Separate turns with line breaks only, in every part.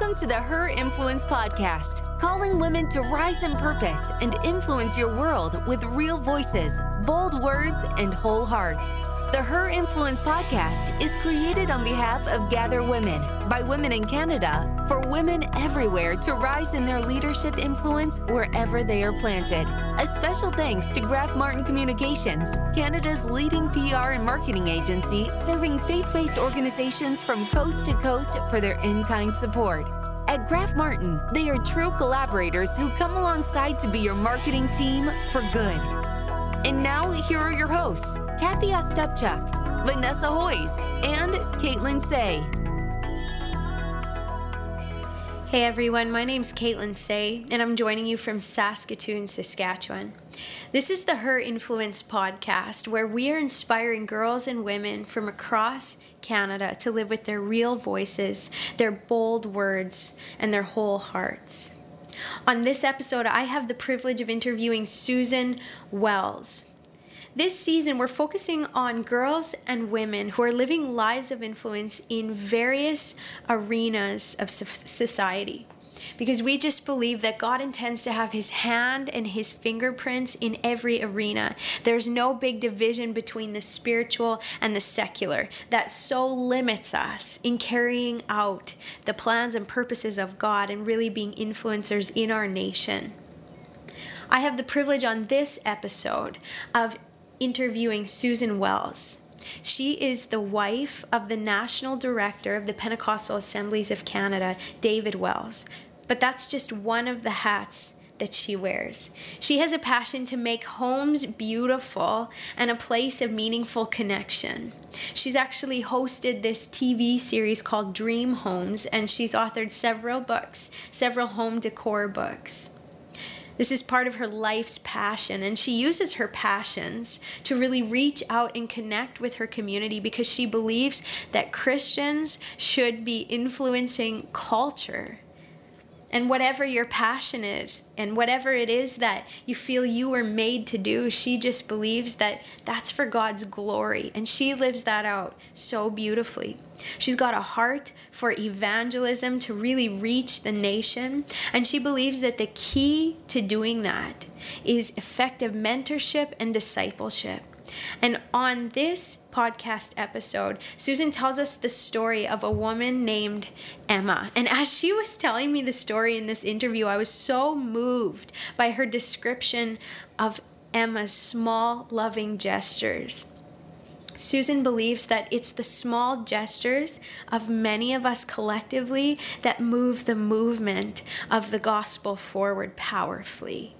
Welcome to the Her Influence Podcast, calling women to rise in purpose and influence your world with real voices, bold words, and whole hearts. The Her Influence podcast is created on behalf of Gather Women by women in Canada for women everywhere to rise in their leadership influence wherever they are planted. A special thanks to Graf Martin Communications, Canada's leading PR and marketing agency, serving faith based organizations from coast to coast for their in kind support. At Graf Martin, they are true collaborators who come alongside to be your marketing team for good. And now, here are your hosts, Cathie Ostapchuk, Vanessa Hoyes, and Kaitlyn Cey.
Hey everyone, my name's Kaitlyn Cey, and I'm joining you from Saskatoon, Saskatchewan. This is the Her Influence podcast, where we are inspiring girls and women from across Canada to live with their real voices, their bold words, and their whole hearts. On this episode, I have the privilege of interviewing Susan Wells. This season, we're focusing on girls and women who are living lives of influence in various arenas of society because we just believe that God intends to have his hand and his fingerprints in every arena. There's no big division between the spiritual and the secular that so limits us in carrying out the plans and purposes of God and really being influencers in our nation. I have the privilege on this episode of interviewing Susan Wells. She is the wife of the National Director of the Pentecostal Assemblies of Canada, David Wells. But that's just one of the hats that she wears. She has a passion to make homes beautiful and a place of meaningful connection. She's actually hosted this TV series called Dream Homes, and she's authored several books, several home decor books. This is part of her life's passion, and she uses her passions to really reach out and connect with her community because she believes that Christians should be influencing culture and whatever your passion is and whatever it is that you feel you were made to do she just believes that that's for god's glory. And she lives that out so beautifully. She's got a heart for evangelism to really reach the nation. And she believes that the key to doing that is effective mentorship and discipleship and on this podcast episode, Susan tells us the story of a woman named Emma. And as she was telling me the story in this interview, I was so moved by her description of Emma's small, loving gestures. Susan believes that it's the small gestures of many of us collectively that move the movement of the gospel forward powerfully.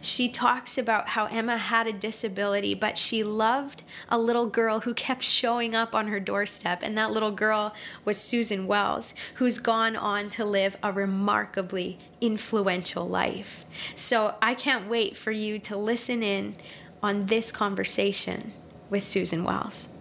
She talks about how Emma had a disability, but she loved a little girl who kept showing up on her doorstep. And that little girl was Susan Wells, who's gone on to live a remarkably influential life. So I can't wait for you to listen in on this conversation with Susan Wells.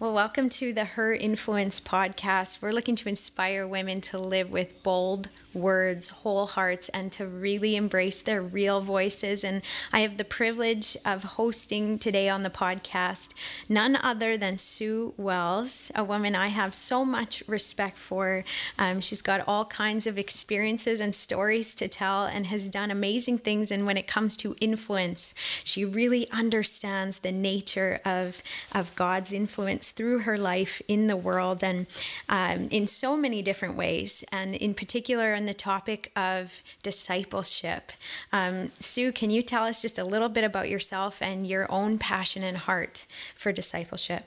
Well, welcome to the Her Influence podcast. We're looking to inspire women to live with bold words, whole hearts, and to really embrace their real voices. And I have the privilege of hosting today on the podcast none other than Sue Wells, a woman I have so much respect for. Um, she's got all kinds of experiences and stories to tell and has done amazing things. And when it comes to influence, she really understands the nature of, of God's influence through her life in the world and um, in so many different ways. And in particular, on the topic of discipleship. Um, Sue, can you tell us just a little bit about yourself and your own passion and heart for discipleship?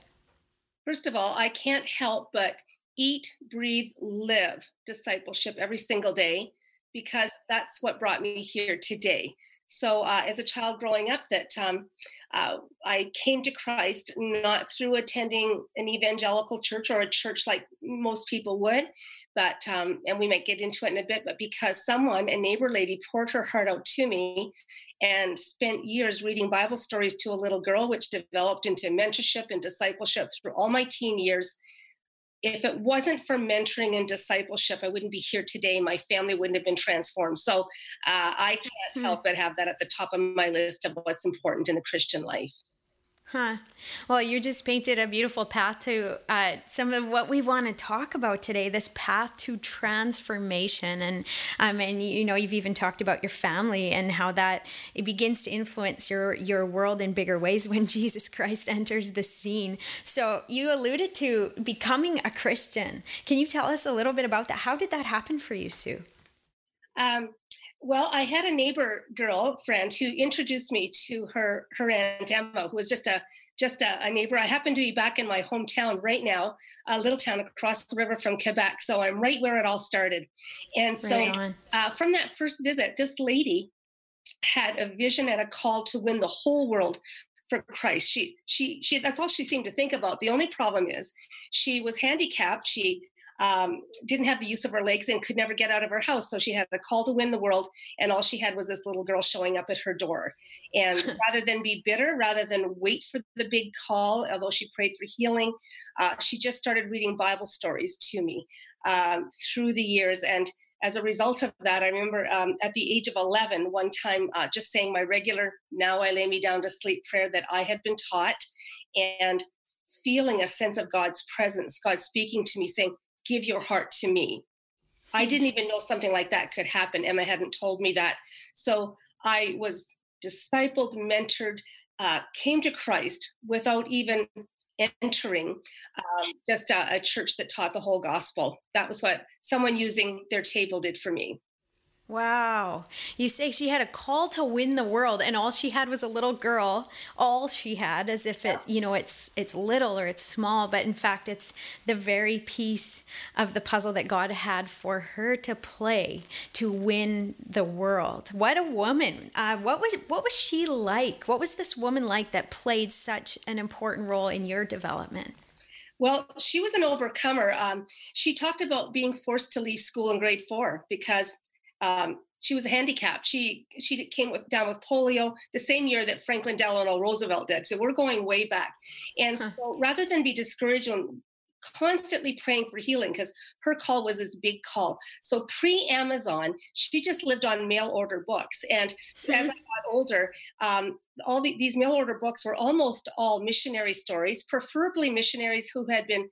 First of all, I can't help but eat, breathe, live discipleship every single day because that's what brought me here today. So, uh, as a child growing up, that um, uh, I came to Christ not through attending an evangelical church or a church like most people would, but um, and we might get into it in a bit, but because someone, a neighbor lady, poured her heart out to me and spent years reading Bible stories to a little girl, which developed into mentorship and discipleship through all my teen years if it wasn't for mentoring and discipleship, I wouldn't be here today. My family wouldn't have been transformed. So uh, I can't mm-hmm. help but have that at the top of my list of what's important in the Christian life.
Huh. Well, you just painted a beautiful path to uh, some of what we want to talk about today. This path to transformation, and um, and you know, you've even talked about your family and how that it begins to influence your your world in bigger ways when Jesus Christ enters the scene. So you alluded to becoming a Christian. Can you tell us a little bit about that? How did that happen for you, Sue?
Um, well, I had a neighbor girl friend who introduced me to her her aunt Emma, who was just a just a, a, neighbor. I happen to be back in my hometown right now, a little town across the river from Quebec. So I'm right where it all started. And so right uh, from that first visit, this lady had a vision and a call to win the whole world for Christ. She she she that's all she seemed to think about. The only problem is she was handicapped. She um, didn't have the use of her legs and could never get out of her house. So she had a call to win the world, and all she had was this little girl showing up at her door. And rather than be bitter, rather than wait for the big call, although she prayed for healing, uh, she just started reading Bible stories to me um, through the years. And as a result of that, I remember um, at the age of 11, one time uh, just saying my regular, now I lay me down to sleep prayer that I had been taught and feeling a sense of God's presence, God speaking to me, saying, give your heart to me. I didn't even know something like that could happen. Emma hadn't told me that. So I was discipled, mentored, uh, came to Christ without even entering um, just a, a church that taught the whole gospel. That was what someone using their table did for me.
Wow. You say she had a call to win the world and all she had was a little girl. All she had as if it, you know, it's it's little or it's small, but in fact it's the very piece of the puzzle that God had for her to play to win the world. What a woman. Uh, what was what was she like? What was this woman like that played such an important role in your development?
Well, she was an overcomer. Um, she talked about being forced to leave school in grade four because um, she was a handicapped. She she came with, down with polio the same year that Franklin Delano Roosevelt did. So we're going way back. And huh. so rather than be discouraged and constantly praying for healing because her call was this big call. So pre Amazon, she just lived on mail order books. And as I got older, um, all the, these mail order books were almost all missionary stories, preferably missionaries who had been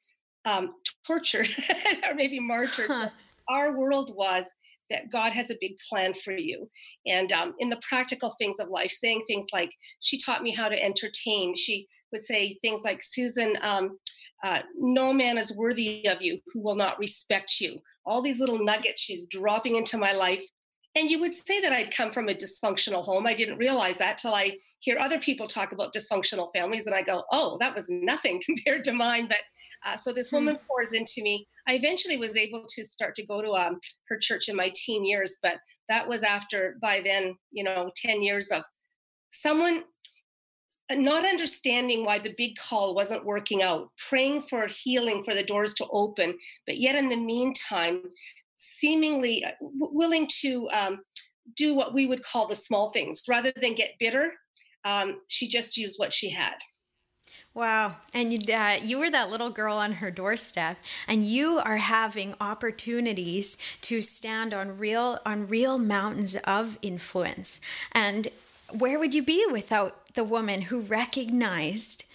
um, tortured or maybe martyred. Huh. Our world was that God has a big plan for you. And um, in the practical things of life, saying things like, she taught me how to entertain. She would say things like, Susan, um, uh, no man is worthy of you who will not respect you. All these little nuggets she's dropping into my life and you would say that I'd come from a dysfunctional home. I didn't realize that till I hear other people talk about dysfunctional families, and I go, "Oh, that was nothing compared to mine." But uh, so this woman mm. pours into me. I eventually was able to start to go to um, her church in my teen years, but that was after by then, you know, ten years of someone not understanding why the big call wasn't working out, praying for healing for the doors to open, but yet in the meantime, seemingly uh, willing to um, do what we would call the small things rather than get bitter. Um, she just used what she had.
Wow. And you, uh, you were that little girl on her doorstep and you are having opportunities to stand on real on real mountains of influence. And where would you be without the woman who recognized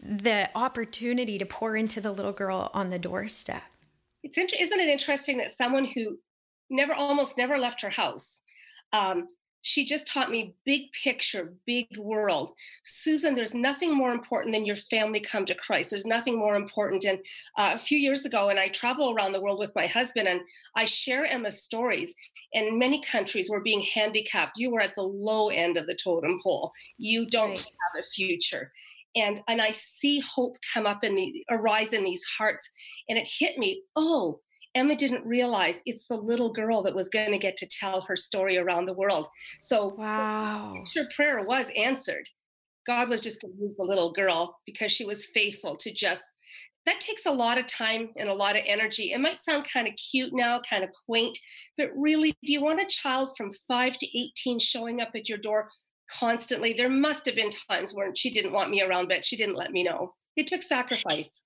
the opportunity to pour into the little girl on the doorstep?
It's inter- isn't it interesting that someone who never almost never left her house um, she just taught me big picture big world. Susan there's nothing more important than your family come to christ. There's nothing more important. And uh, a few years ago and i travel around the world with my husband and i share emma's stories. In many countries we're being handicapped. You are at the low end of the totem pole. You don't right. have a future and and I see hope come up in the arise in these hearts. And it hit me, oh, Emma didn't realize it's the little girl that was going to get to tell her story around the world. So
wow.
her prayer was answered. God was just going to use the little girl because she was faithful to just that takes a lot of time and a lot of energy. It might sound kind of cute now, kind of quaint, but really, do you want a child from 5 to 18 showing up at your door constantly. There must have been times when she didn't want me around, but she didn't let me know. It took sacrifice.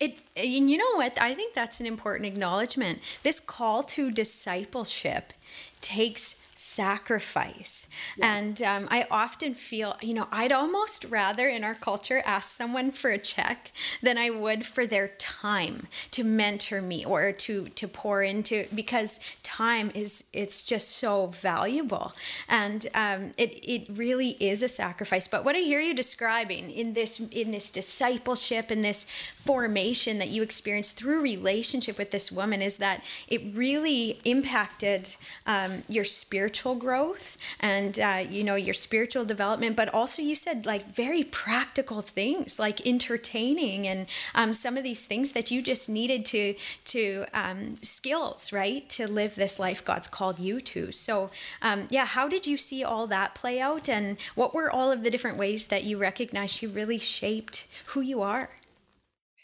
It, and you know what? I think that's an important acknowledgement. This call to discipleship takes sacrifice. Yes. And um, I often feel, you know, I'd almost rather in our culture ask someone for a check than I would for their time to mentor me or to to pour into because time is it's just so valuable and um, it it really is a sacrifice. But what I hear you describing in this in this discipleship and this formation that you experienced through relationship with this woman is that it really impacted um, your spiritual growth and uh, you know your spiritual development but also you said like very practical things like entertaining and um, some of these things that you just needed to to um, skills right to live this life god's called you to. So um, yeah how did you see all that play out and what were all of the different ways that you recognized she really shaped who you are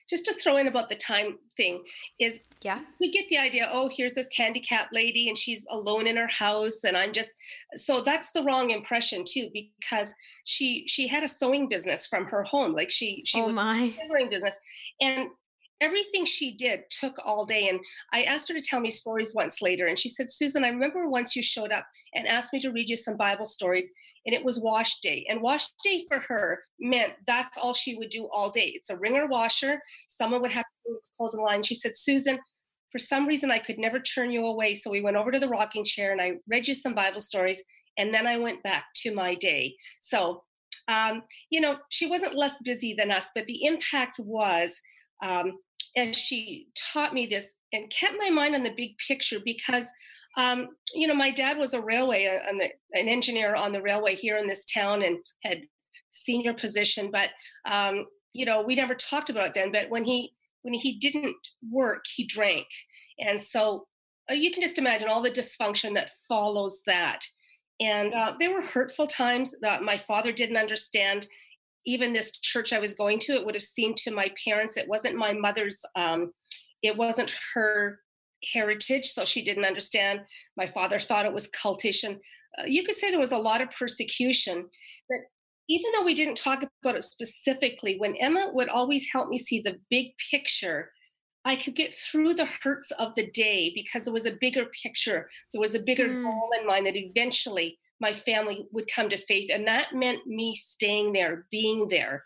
just to throw in about the time thing is yeah. we get the idea oh here's this handicap lady and she's alone in her house and i'm just so that's the wrong impression too because she she had a sewing business from her home. Like she she
oh
was
my.
sewing business. And everything she did took all day. And I asked her to tell me stories once later. And she said, Susan, I remember once you showed up and asked me to read you some Bible stories, and it was wash day. And wash day for her meant that's all she would do all day. It's a wringer washer. Someone would have to close the line. She said, Susan, for some reason, I could never turn you away. So we went over to the rocking chair and I read you some Bible stories. And then I went back to my day. So, um, you know, she wasn't less busy than us, but the impact was um, and she taught me this and kept my mind on the big picture because um, you know my dad was a railway uh, the, an engineer on the railway here in this town and had senior position but um, you know we never talked about it then but when he when he didn't work he drank. And so uh, you can just imagine all the dysfunction that follows that. And uh, there were hurtful times that my father didn't understand even this church I was going to, it would have seemed to my parents, it wasn't my mother's, um, it wasn't her heritage, so she didn't understand. My father thought it was cultish. And uh, you could say there was a lot of persecution. But even though we didn't talk about it specifically, when Emma would always help me see the big picture, I could get through the hurts of the day because there was a bigger picture. There was a bigger mm. goal in mind that eventually my family would come to faith. And that meant me staying there, being there.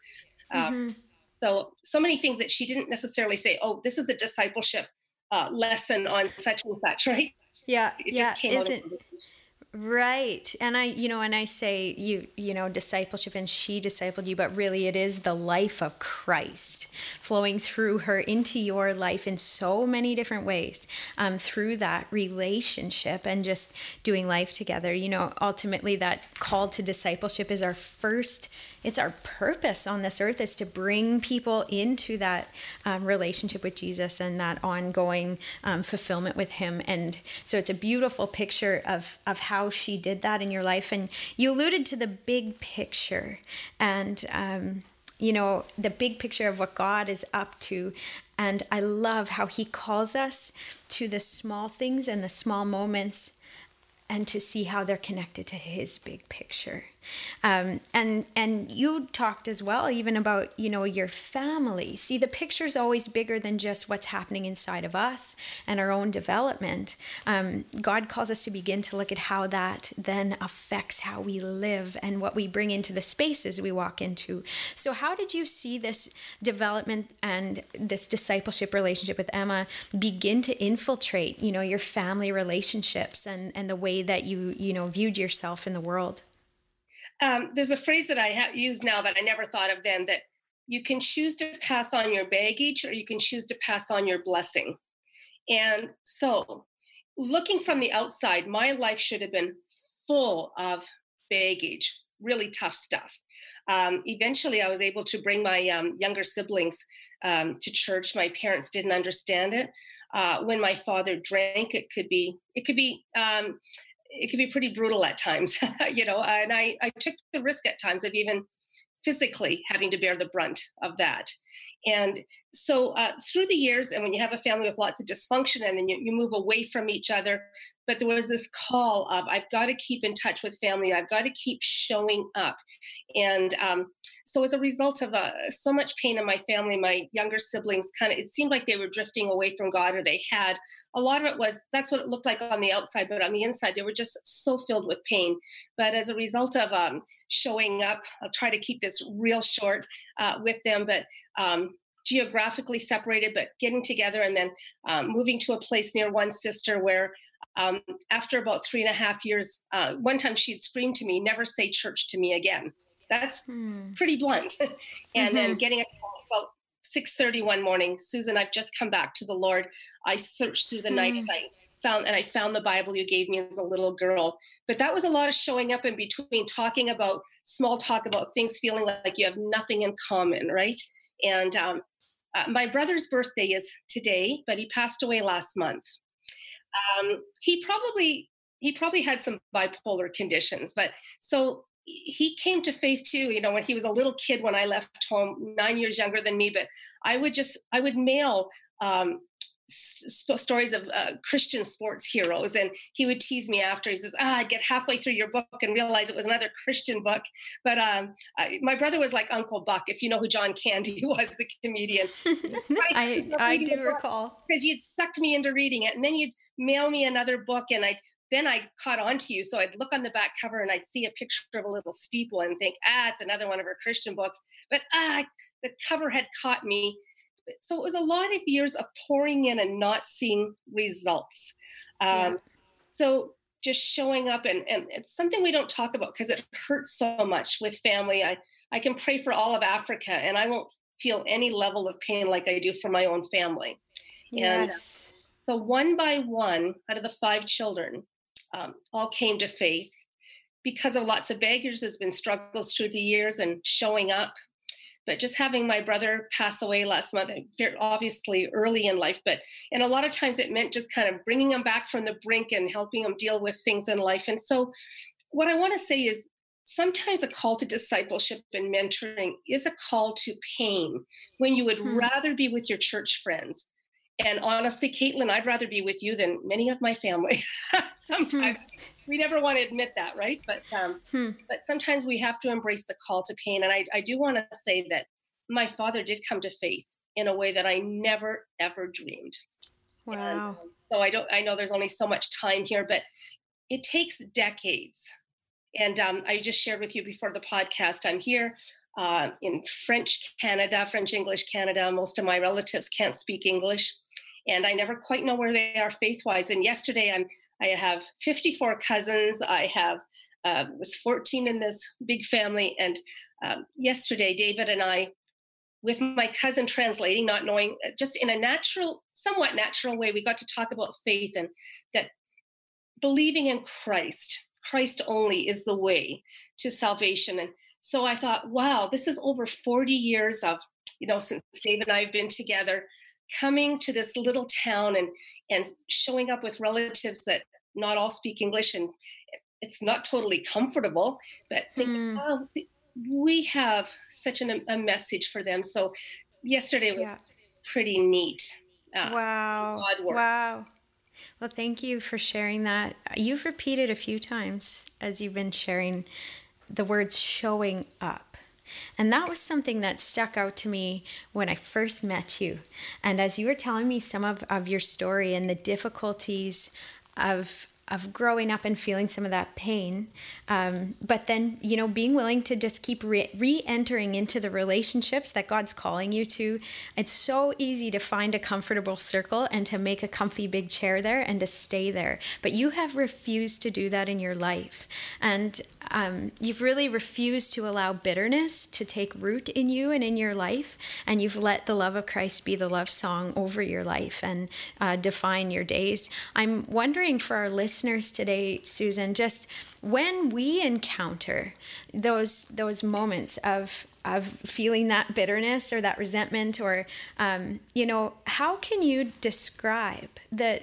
Um, mm-hmm. so, so many things that she didn't necessarily say, oh, this is a discipleship uh, lesson on such and such, right?
Yeah. It yeah. Isn't, Right. And I, you know, and I say you, you know, discipleship and she discipled you, but really it is the life of Christ flowing through her into your life in so many different ways um, through that relationship and just doing life together. You know, ultimately that call to discipleship is our first it's our purpose on this earth is to bring people into that um, relationship with Jesus and that ongoing um, fulfillment with Him. And so it's a beautiful picture of of how she did that in your life. And you alluded to the big picture and. Um, you know, the big picture of what God is up to. And I love how He calls us to the small things and the small moments and to see how they're connected to His big picture. Um, and and you talked as well even about you know your family. See, the picture is always bigger than just what's happening inside of us and our own development. Um, God calls us to begin to look at how that then affects how we live and what we bring into the spaces we walk into. So, how did you see this development and this discipleship relationship with Emma begin to infiltrate you know your family relationships and and the way that you you know viewed yourself in the world?
Um, there's a phrase that I use now that I never thought of then that you can choose to pass on your baggage or you can choose to pass on your blessing. And so, looking from the outside, my life should have been full of baggage, really tough stuff. Um, eventually, I was able to bring my um, younger siblings um, to church. My parents didn't understand it. Uh, when my father drank, it could be it could be um, it can be pretty brutal at times, you know. And I, I took the risk at times of even physically having to bear the brunt of that. And so uh, through the years, and when you have a family with lots of dysfunction and then you, you move away from each other, but there was this call of, I've got to keep in touch with family, I've got to keep showing up. And um, so as a result of uh, so much pain in my family, my younger siblings kind of, it seemed like they were drifting away from God or they had. A lot of it was, that's what it looked like on the outside, but on the inside, they were just so filled with pain. But as a result of um, showing up, I'll try to keep this real short uh, with them, but um, geographically separated, but getting together and then um, moving to a place near one sister where um, after about three and a half years, uh, one time she'd screamed to me, never say church to me again. That's hmm. pretty blunt. and mm-hmm. then getting a call about 6.30 one morning, Susan, I've just come back to the Lord. I searched through the hmm. night as I found, and I found the Bible you gave me as a little girl. But that was a lot of showing up in between, talking about small talk about things, feeling like you have nothing in common, right? And um, uh, my brother's birthday is today, but he passed away last month. Um, he probably he probably had some bipolar conditions, but so he came to faith too you know when he was a little kid when i left home nine years younger than me but i would just i would mail um, stories of uh, Christian sports heroes. And he would tease me after. He says, ah, I'd get halfway through your book and realize it was another Christian book. But um, I, my brother was like Uncle Buck, if you know who John Candy was, the comedian.
I, I do recall.
Because you'd sucked me into reading it. And then you'd mail me another book and I'd then I caught on to you. So I'd look on the back cover and I'd see a picture of a little steeple and think, ah, it's another one of her Christian books. But ah, the cover had caught me so it was a lot of years of pouring in and not seeing results. Um, yeah. So just showing up and, and it's something we don't talk about because it hurts so much with family. I, I can pray for all of Africa and I won't feel any level of pain like I do for my own family.
Yes.
And so one by one out of the five children um, all came to faith because of lots of baggage. There's been struggles through the years and showing up but just having my brother pass away last month obviously early in life but and a lot of times it meant just kind of bringing him back from the brink and helping him deal with things in life and so what i want to say is sometimes a call to discipleship and mentoring is a call to pain when you would hmm. rather be with your church friends and honestly Kaitlyn i'd rather be with you than many of my family sometimes hmm we never want to admit that, right? But um, hmm. but sometimes we have to embrace the call to pain. And I, I do want to say that my father did come to faith in a way that I never ever dreamed.
Wow. And, um,
so I don't. I know there's only so much time here, but it takes decades. And um, I just shared with you before the podcast. I'm here uh, in French Canada, French English Canada. Most of my relatives can't speak English and I never quite know where they are faith wise. And yesterday, I'm I have 54 cousins. I have uh, was 14 in this big family, and um, yesterday, David and I, with my cousin translating, not knowing, uh, just in a natural, somewhat natural way, we got to talk about faith and that believing in Christ. Christ only is the way to salvation. And so I thought, wow, this is over 40 years of, you know, since Dave and I have been together, coming to this little town and and showing up with relatives that not all speak English and it's not totally comfortable, but thinking, mm. oh, we have such an, a message for them. So yesterday was yeah. pretty neat.
Uh, wow. Wow. Well, thank you for sharing that. You've repeated a few times as you've been sharing the words showing up. And that was something that stuck out to me when I first met you. And as you were telling me some of, of your story and the difficulties of of growing up and feeling some of that pain. Um, but then, you know, being willing to just keep re entering into the relationships that God's calling you to. It's so easy to find a comfortable circle and to make a comfy big chair there and to stay there. But you have refused to do that in your life. And um, you've really refused to allow bitterness to take root in you and in your life, and you've let the love of Christ be the love song over your life and uh, define your days. I'm wondering for our listeners today, Susan, just when we encounter those those moments of of feeling that bitterness or that resentment or um, you know how can you describe the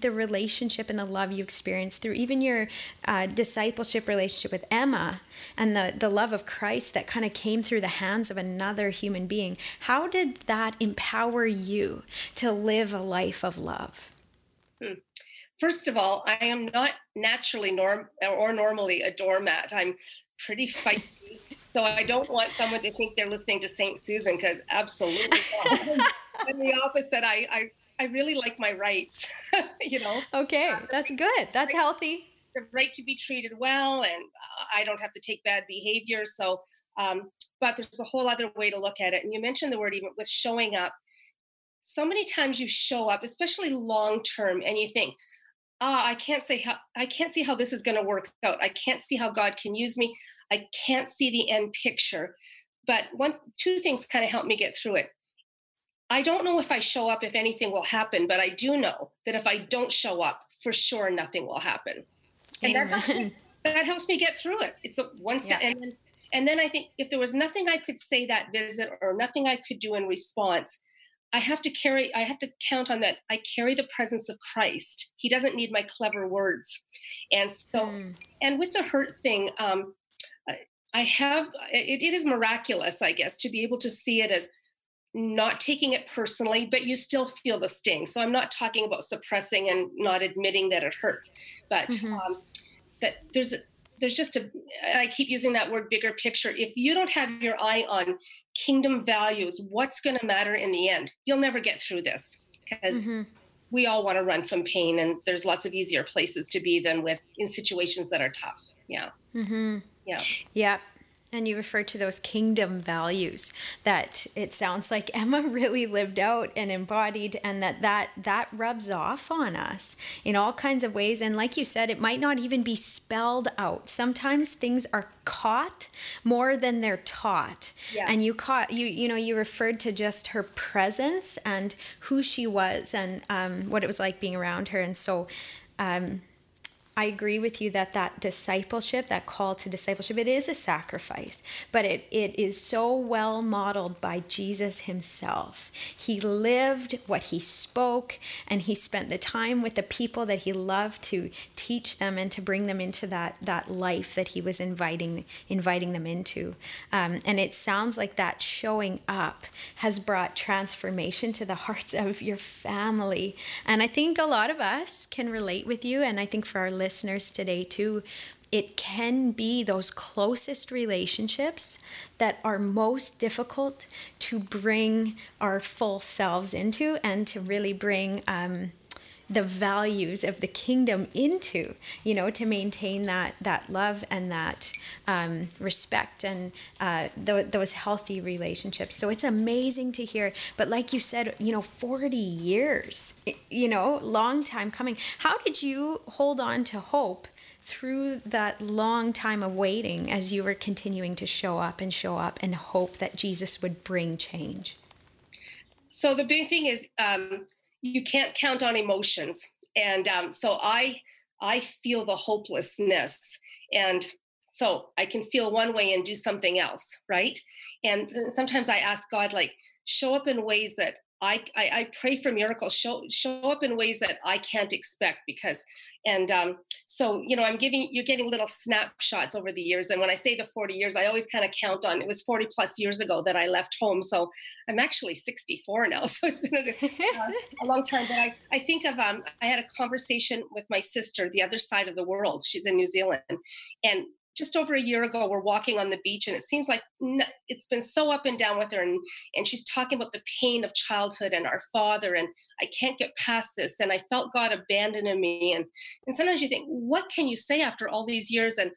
the relationship and the love you experience through even your uh, discipleship relationship with Emma and the, the love of Christ that kind of came through the hands of another human being. How did that empower you to live a life of love?
Hmm. First of all, I am not naturally norm or normally a doormat. I'm pretty feisty. So I don't want someone to think they're listening to St. Susan because absolutely I'm the opposite. I, I, I really like my rights, you know.
Okay, that's good. That's healthy.
The right to be treated well, and I don't have to take bad behavior. So, um, but there's a whole other way to look at it. And you mentioned the word even with showing up. So many times you show up, especially long term, and you think, ah, I can't say how I can't see how this is going to work out. I can't see how God can use me. I can't see the end picture. But one two things kind of help me get through it. I don't know if I show up if anything will happen, but I do know that if I don't show up, for sure nothing will happen. And that helps, me, that helps me get through it. It's a one step yeah. and then and then I think if there was nothing I could say that visit or nothing I could do in response, I have to carry, I have to count on that. I carry the presence of Christ. He doesn't need my clever words. And so, mm. and with the hurt thing, um, I have, it, it is miraculous, I guess, to be able to see it as not taking it personally, but you still feel the sting. So I'm not talking about suppressing and not admitting that it hurts, but mm-hmm. um, that there's there's just a i keep using that word bigger picture. If you don't have your eye on kingdom values what's going to matter in the end? You'll never get through this because mm-hmm. we all want to run from pain and there's lots of easier places to be than with in situations that are tough. Yeah.
Mm-hmm. yeah. Yeah and you refer to those kingdom values that it sounds like Emma really lived out and embodied and that that that rubs off on us in all kinds of ways and like you said it might not even be spelled out. Sometimes things are caught more than they're taught. Yeah. And you caught you you know you referred to just her presence and who she was and um, what it was like being around her and so um, I agree with you that that discipleship, that call to discipleship, it is a sacrifice, but it, it is so well modeled by Jesus himself. He lived what he spoke, and he spent the time with the people that he loved to teach them and to bring them into that, that life that he was inviting, inviting them into. Um, and it sounds like that showing up has brought transformation to the hearts of your family. And I think a lot of us can relate with you, and I think for our listeners, listeners today, too, it can be those closest relationships that are most difficult to bring our full selves into and to really bring um, the values of the kingdom into you know to maintain that that love and that um, respect and uh, th- those healthy relationships. So it's amazing to hear. But like you said you know 40 years you know long time coming. How did you hold on to hope through that long time of waiting as you were continuing to show up and show up and hope that jesus would bring change?
So the big thing is um, you can't count on emotions. And um, so i i feel the hopelessness. And so i can feel one way and do something else right? And sometimes i ask god like show up in ways that I, I, I pray for miracles. Show show up in ways that I can't expect because and um, so you know I'm giving you're getting little snapshots over the years. And when I say the 40 years I always kind of count on it was 40 plus years ago that I left home. So I'm actually 64 now. So it's been a, uh, a long time. But I, I think of um, I had a conversation with my sister the other side of the world. She's in New Zealand. And just over a year ago we're walking on the beach and it seems like it's been so up and down with her and, and she's talking about the pain of childhood and our father and i can't get past this and i felt god abandoning me and, and sometimes you think what can you say after all these years? And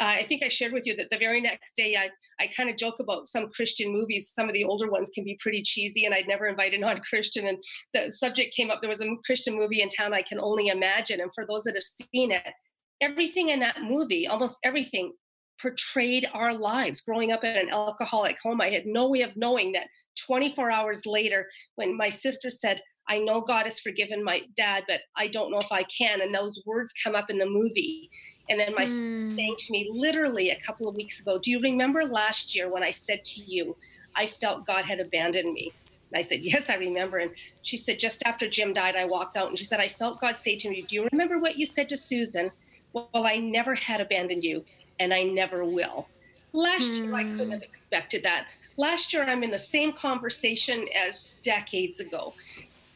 uh, i think i shared with you that the very next day i, I kind of joke about some christian movies some of the older ones can be pretty cheesy and i'd never invite a non-christian and the subject came up there was a christian movie in town i can only imagine and for those that have seen it everything in that movie, almost everything, portrayed our lives growing up in an alcoholic home. I had no way of knowing that 24 hours later, when my sister said, I know God has forgiven my dad, but I don't know if I can. And those words come up in the movie. And then my mm. sister saying to me literally a couple of weeks ago, Do you remember last year when I said to you, I felt God had abandoned me? And I said, Yes, I remember. And she said, Just after Jim died, I walked out and she said, I felt God say to me, Do you remember what you said to Susan? Well, I never had abandoned you and I never will. Last hmm. year, I couldn't have hmm. expected that. Last year, I'm in the same conversation as decades ago.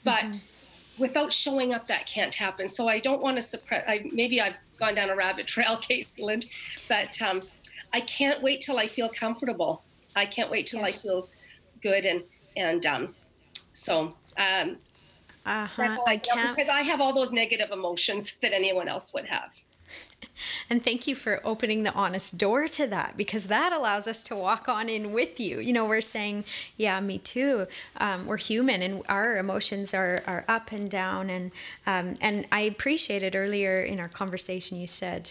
But mm-hmm. without showing up, that can't happen. So I don't want to suppress. I, maybe I've gone down a rabbit trail, Kaitlyn, but um, I can't wait till I feel comfortable. I can't wait till yeah. I feel good and and um, so um, uh-huh. I, I can't because I have all those negative emotions that anyone else would have.
And thank you for opening the honest door to that because that allows us to walk on in with you. You know, we're saying, yeah, me too. Um, we're human and our emotions are, are up and down. And, um, and I appreciated earlier in our conversation, you said,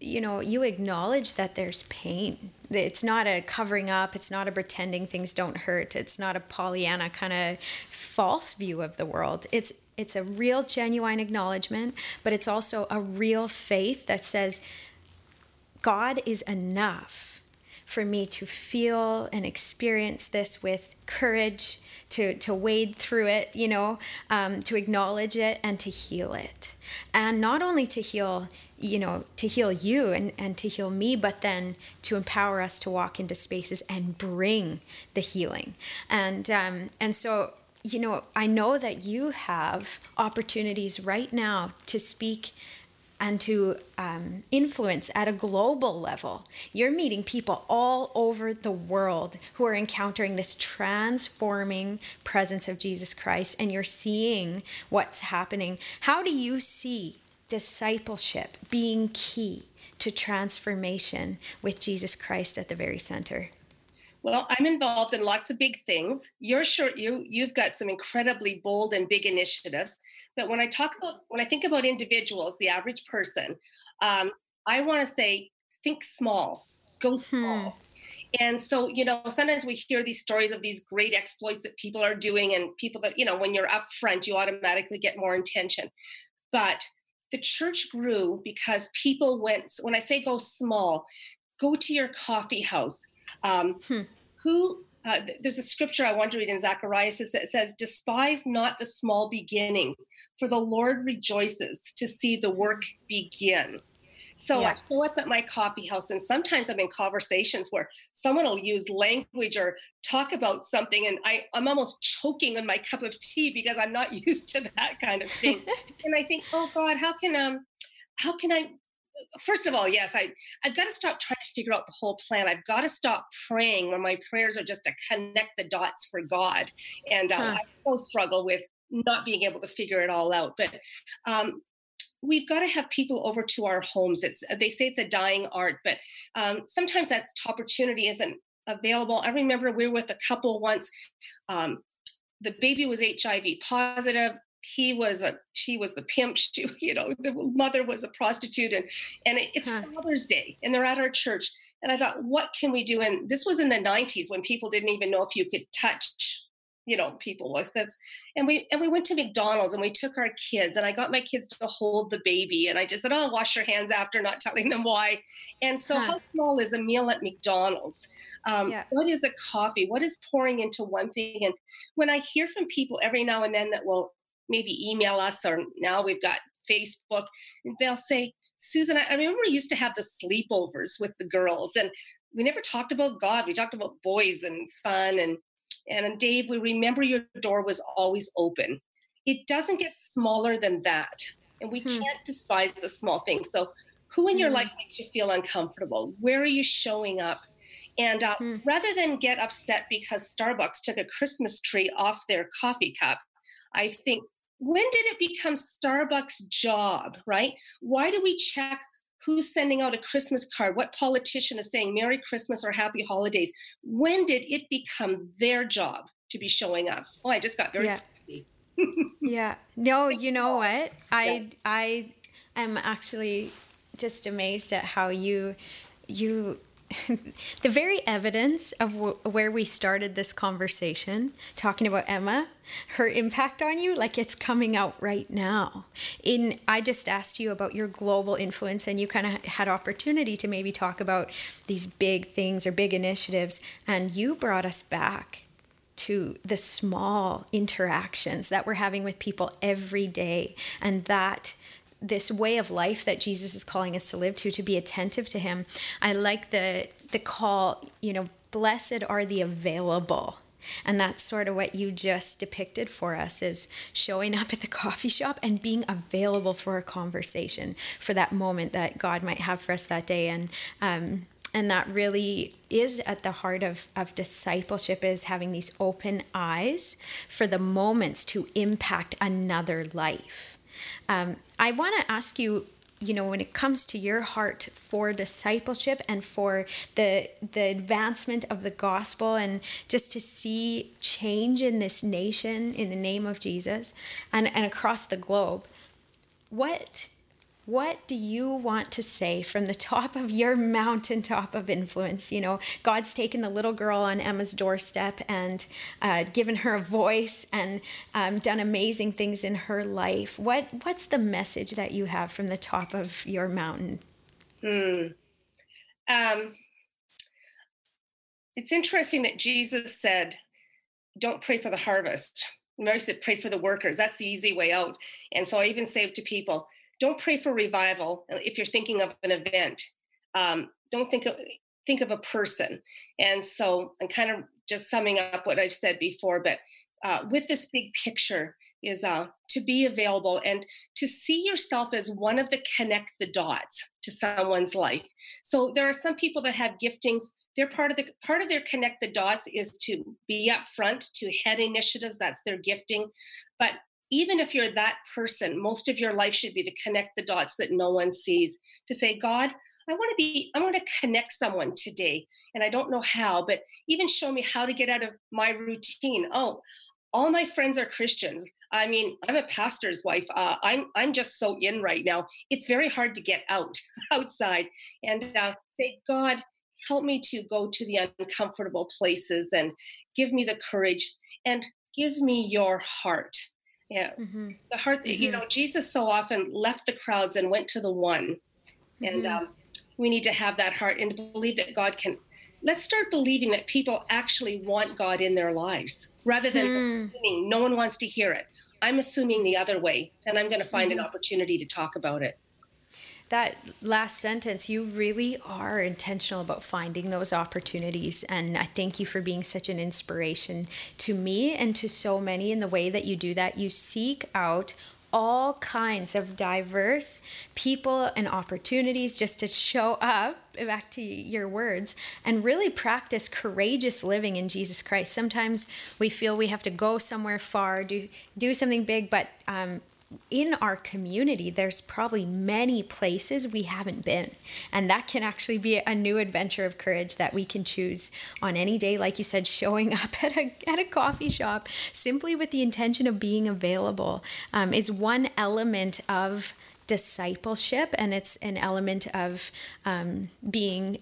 you know, you acknowledge that there's pain. It's not a covering up. It's not a pretending things don't hurt. It's not a Pollyanna kind of false view of the world. It's it's a real genuine acknowledgement, but it's also a real faith that says God is enough for me to feel and experience this with courage, to, to wade through it, you know, um, to acknowledge it and to heal it. And not only to heal, you know, to heal you and, and to heal me, but then to empower us to walk into spaces and bring the healing. And um, and so you know, I know that you have opportunities right now to speak and to um, influence at a global level. You're meeting people all over the world who are encountering this transforming presence of Jesus Christ, and you're seeing what's happening. How do you see discipleship being key to transformation with Jesus Christ at the very center?
Well, I'm involved in lots of big things. You're sure you you've got some incredibly bold and big initiatives. But when I talk about when I think about individuals, the average person, um, I want to say think small, go small. Hmm. And so, you know, sometimes we hear these stories of these great exploits that people are doing, and people that, you know, when you're up front, you automatically get more attention. But the church grew because people went, when I say go small, go to your coffee house, um, hmm. Who uh, there's a scripture I want to read in Zacharias that says, Despise not the small beginnings, for the Lord rejoices to see the work begin. So yeah. I show up at my coffee house, and sometimes I'm in conversations where someone will use language or talk about something, and I, I'm almost choking on my cup of tea because I'm not used to that kind of thing. and I think, oh God, how can um, how can I first of all, yes, I, I've got to stop trying to figure out the whole plan. I've got to stop praying when my prayers are just to connect the dots for God. And uh, huh. I still struggle with not being able to figure it all out. But um, we've got to have people over to our homes. It's they say it's a dying art, but um, sometimes that opportunity isn't available. I remember we were with a couple once. Um, the baby was HIV positive he was a she was the pimp she, you know the mother was a prostitute and and it's huh. father's day and they're at our church and i thought what can we do and this was in the 90s when people didn't even know if you could touch you know people with that's and we and we went to mcdonald's and we took our kids and i got my kids to hold the baby and i just said oh wash your hands after not telling them why and so huh. how small is a meal at mcdonald's um, yeah. what is a coffee what is pouring into one thing and when i hear from people every now and then that will maybe email us or now we've got Facebook, and they'll say, Susan, I remember we used to have the sleepovers with the girls, and we never talked about God. We talked about boys and fun. And and Dave, we remember your door was always open. It doesn't get smaller than that, and we hmm. can't despise the small things. So, who in your hmm. life makes you feel uncomfortable? Where are you showing up? And uh, hmm. rather than get upset because Starbucks took a Christmas tree off their coffee cup, I think when did it become Starbucks' job, right? Why do we check who's sending out a Christmas card? What politician is saying Merry Christmas or Happy Holidays? When did it become their job to be showing up? Oh, I just got very
yeah. yeah. No, you know what? I yes. I am actually just amazed at how you you the very evidence of w- where we started this conversation talking about Emma, her impact on you, like it's coming out right now. In I just asked you about your global influence and you kind of had opportunity to maybe talk about these big things or big initiatives and you brought us back to the small interactions that we're having with people every day and that this way of life that Jesus is calling us to live to, to be attentive to Him. I like the the call, you know, blessed are the available. And that's sort of what you just depicted for us is showing up at the coffee shop and being available for a conversation for that moment that God might have for us that day. And um, and that really is at the heart of, of discipleship is having these open eyes for the moments to impact another life um, i want to ask you you know when it comes to your heart for discipleship and for the the advancement of the gospel and just to see change in this nation in the name of Jesus and and across the globe what what do you want to say from the top of your mountaintop of influence? You know, God's taken the little girl on Emma's doorstep and uh, given her a voice and um, done amazing things in her life. What What's the message that you have from the top of your mountain?
Hmm. Um, it's interesting that Jesus said, "Don't pray for the harvest." Mary said, "Pray for the workers." That's the easy way out. And so I even say to people don't pray for revival uh, if you're thinking of an event. Um, don't think of think of a person. And so I'm kind of just summing up what I've said before, but uh, with this big picture is uh, to be available and to see yourself as one of the connect the dots to someone's life. So there are some people that have giftings. They're part of the part of their connect the dots is to be up front, to head initiatives. That's their gifting. But even if you're that person, most of your life should be to connect the dots that no one sees. To say, God, I want to be, I want to connect someone today. And I don't know how, but even show me how to get out of my routine. Oh, all my friends are Christians. I mean, I'm a pastor's wife. Uh, I'm I'm just so in right now. It's very hard to get out outside and uh, say, God, help me to go to the uncomfortable places and give me the courage and give me your heart yeah mm-hmm. the heart mm-hmm. you know jesus so often left the crowds and went to the one mm-hmm. and um, we need to have that heart and believe that god can let's start believing that people actually want god in their lives rather than hmm. assuming no one wants to hear it i'm assuming the other way and i'm going to find an mm-hmm. opportunity to talk about it
that last sentence, you really are intentional about finding those opportunities. And I thank you for being such an inspiration to me and to so many in the way that you do that. You seek out all kinds of diverse people and opportunities just to show up back to your words and really practice courageous living in jesus christ sometimes we feel we have to go somewhere far do do something big but um, in our community, there's probably many places we haven't been. And that can actually be a new adventure of courage that we can choose on any day. Like you said, showing up at a, at a coffee shop simply with the intention of being available um, is one element of discipleship and it's an element of um, being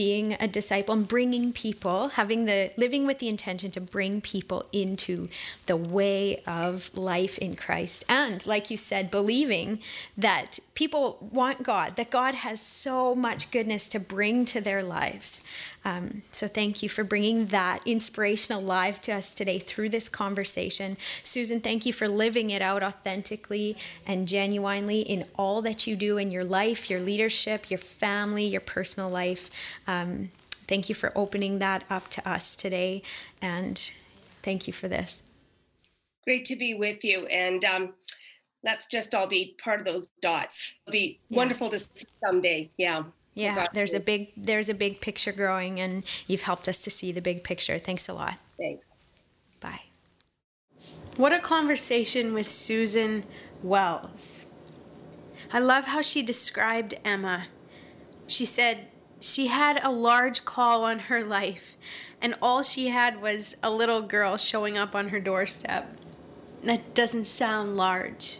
being a disciple and bringing people, having the living with the intention to bring people into the way of life in Christ. And like you said, believing that people want God, that God has so much goodness to bring to their lives. Um, so thank you for bringing that inspiration alive to us today through this conversation. Susan, thank you for living it out authentically and genuinely in all that you do in your life, your leadership, your family, your personal life. Um, thank you for opening that up to us today. And thank you for this.
Great to be with you. And um, let's just all be part of those dots. It'll be yeah. wonderful to see someday. Yeah.
Yeah, there's a big there's a big picture growing and you've helped us to see the big picture. Thanks a lot.
Thanks.
Bye. What a conversation with Susan Wells. I love how she described Emma. She said she had a large call on her life, and all she had was a little girl showing up on her doorstep. That doesn't sound large.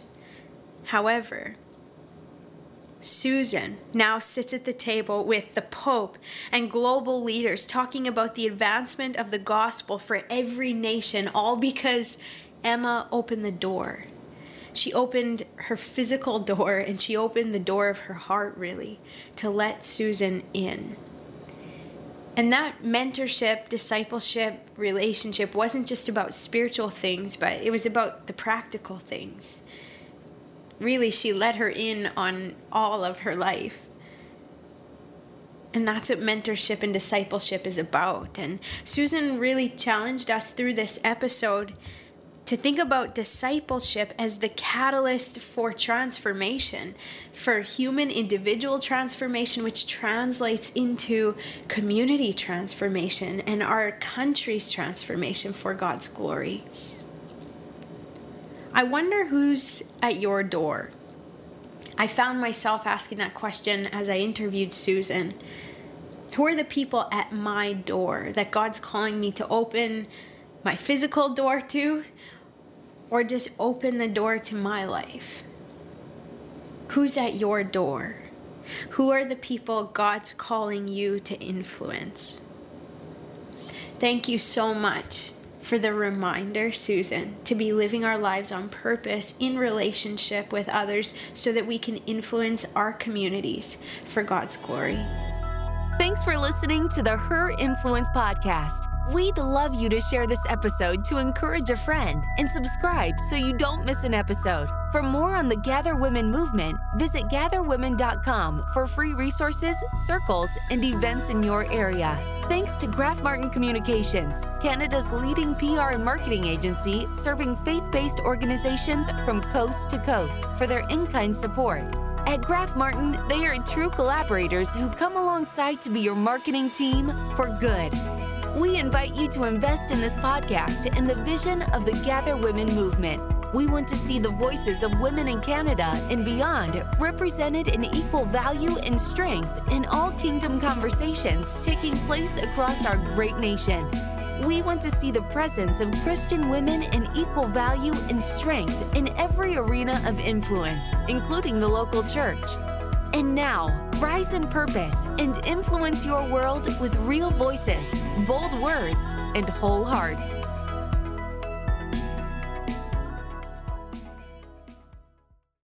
However, Susan now sits at the table with the Pope and global leaders talking about the advancement of the gospel for every nation, all because Emma opened the door. She opened her physical door and she opened the door of her heart, really, to let Susan in. And that mentorship, discipleship, relationship wasn't just about spiritual things, but it was about the practical things really she let her in on all of her life. And that's what mentorship and discipleship is about. And Susan really challenged us through this episode to think about discipleship as the catalyst for transformation, for human individual transformation, which translates into community transformation and our country's transformation for God's glory. I wonder who's at your door. I found myself asking that question as I interviewed Susan. Who are the people at my door that God's calling me to open my physical door to or just open the door to my life? Who's at your door? Who are the people God's calling you to influence? Thank you so much for the reminder, Susan, to be living our lives on purpose in relationship with others so that we can influence our communities for God's glory.
Thanks for listening to the Her Influence Podcast. We'd love you to share this episode to encourage a friend and subscribe so you don't miss an episode. For more on the Gather Women movement, visit gatherwomen.com for free resources, circles, and events in your area. Thanks to Graf Martin Communications, Canada's leading PR and marketing agency serving faith based organizations from coast to coast, for their in kind support. At Graf Martin, they are true collaborators who come alongside to be your marketing team for good. We invite you to invest in this podcast and the vision of the Gather Women movement. We want to see the voices of women in Canada and beyond represented in equal value and strength in all kingdom conversations taking place across our great nation. We want to see the presence of Christian women in equal value and strength in every arena of influence, including the local church. And now, rise in purpose and influence your world with real voices, bold words, and whole hearts.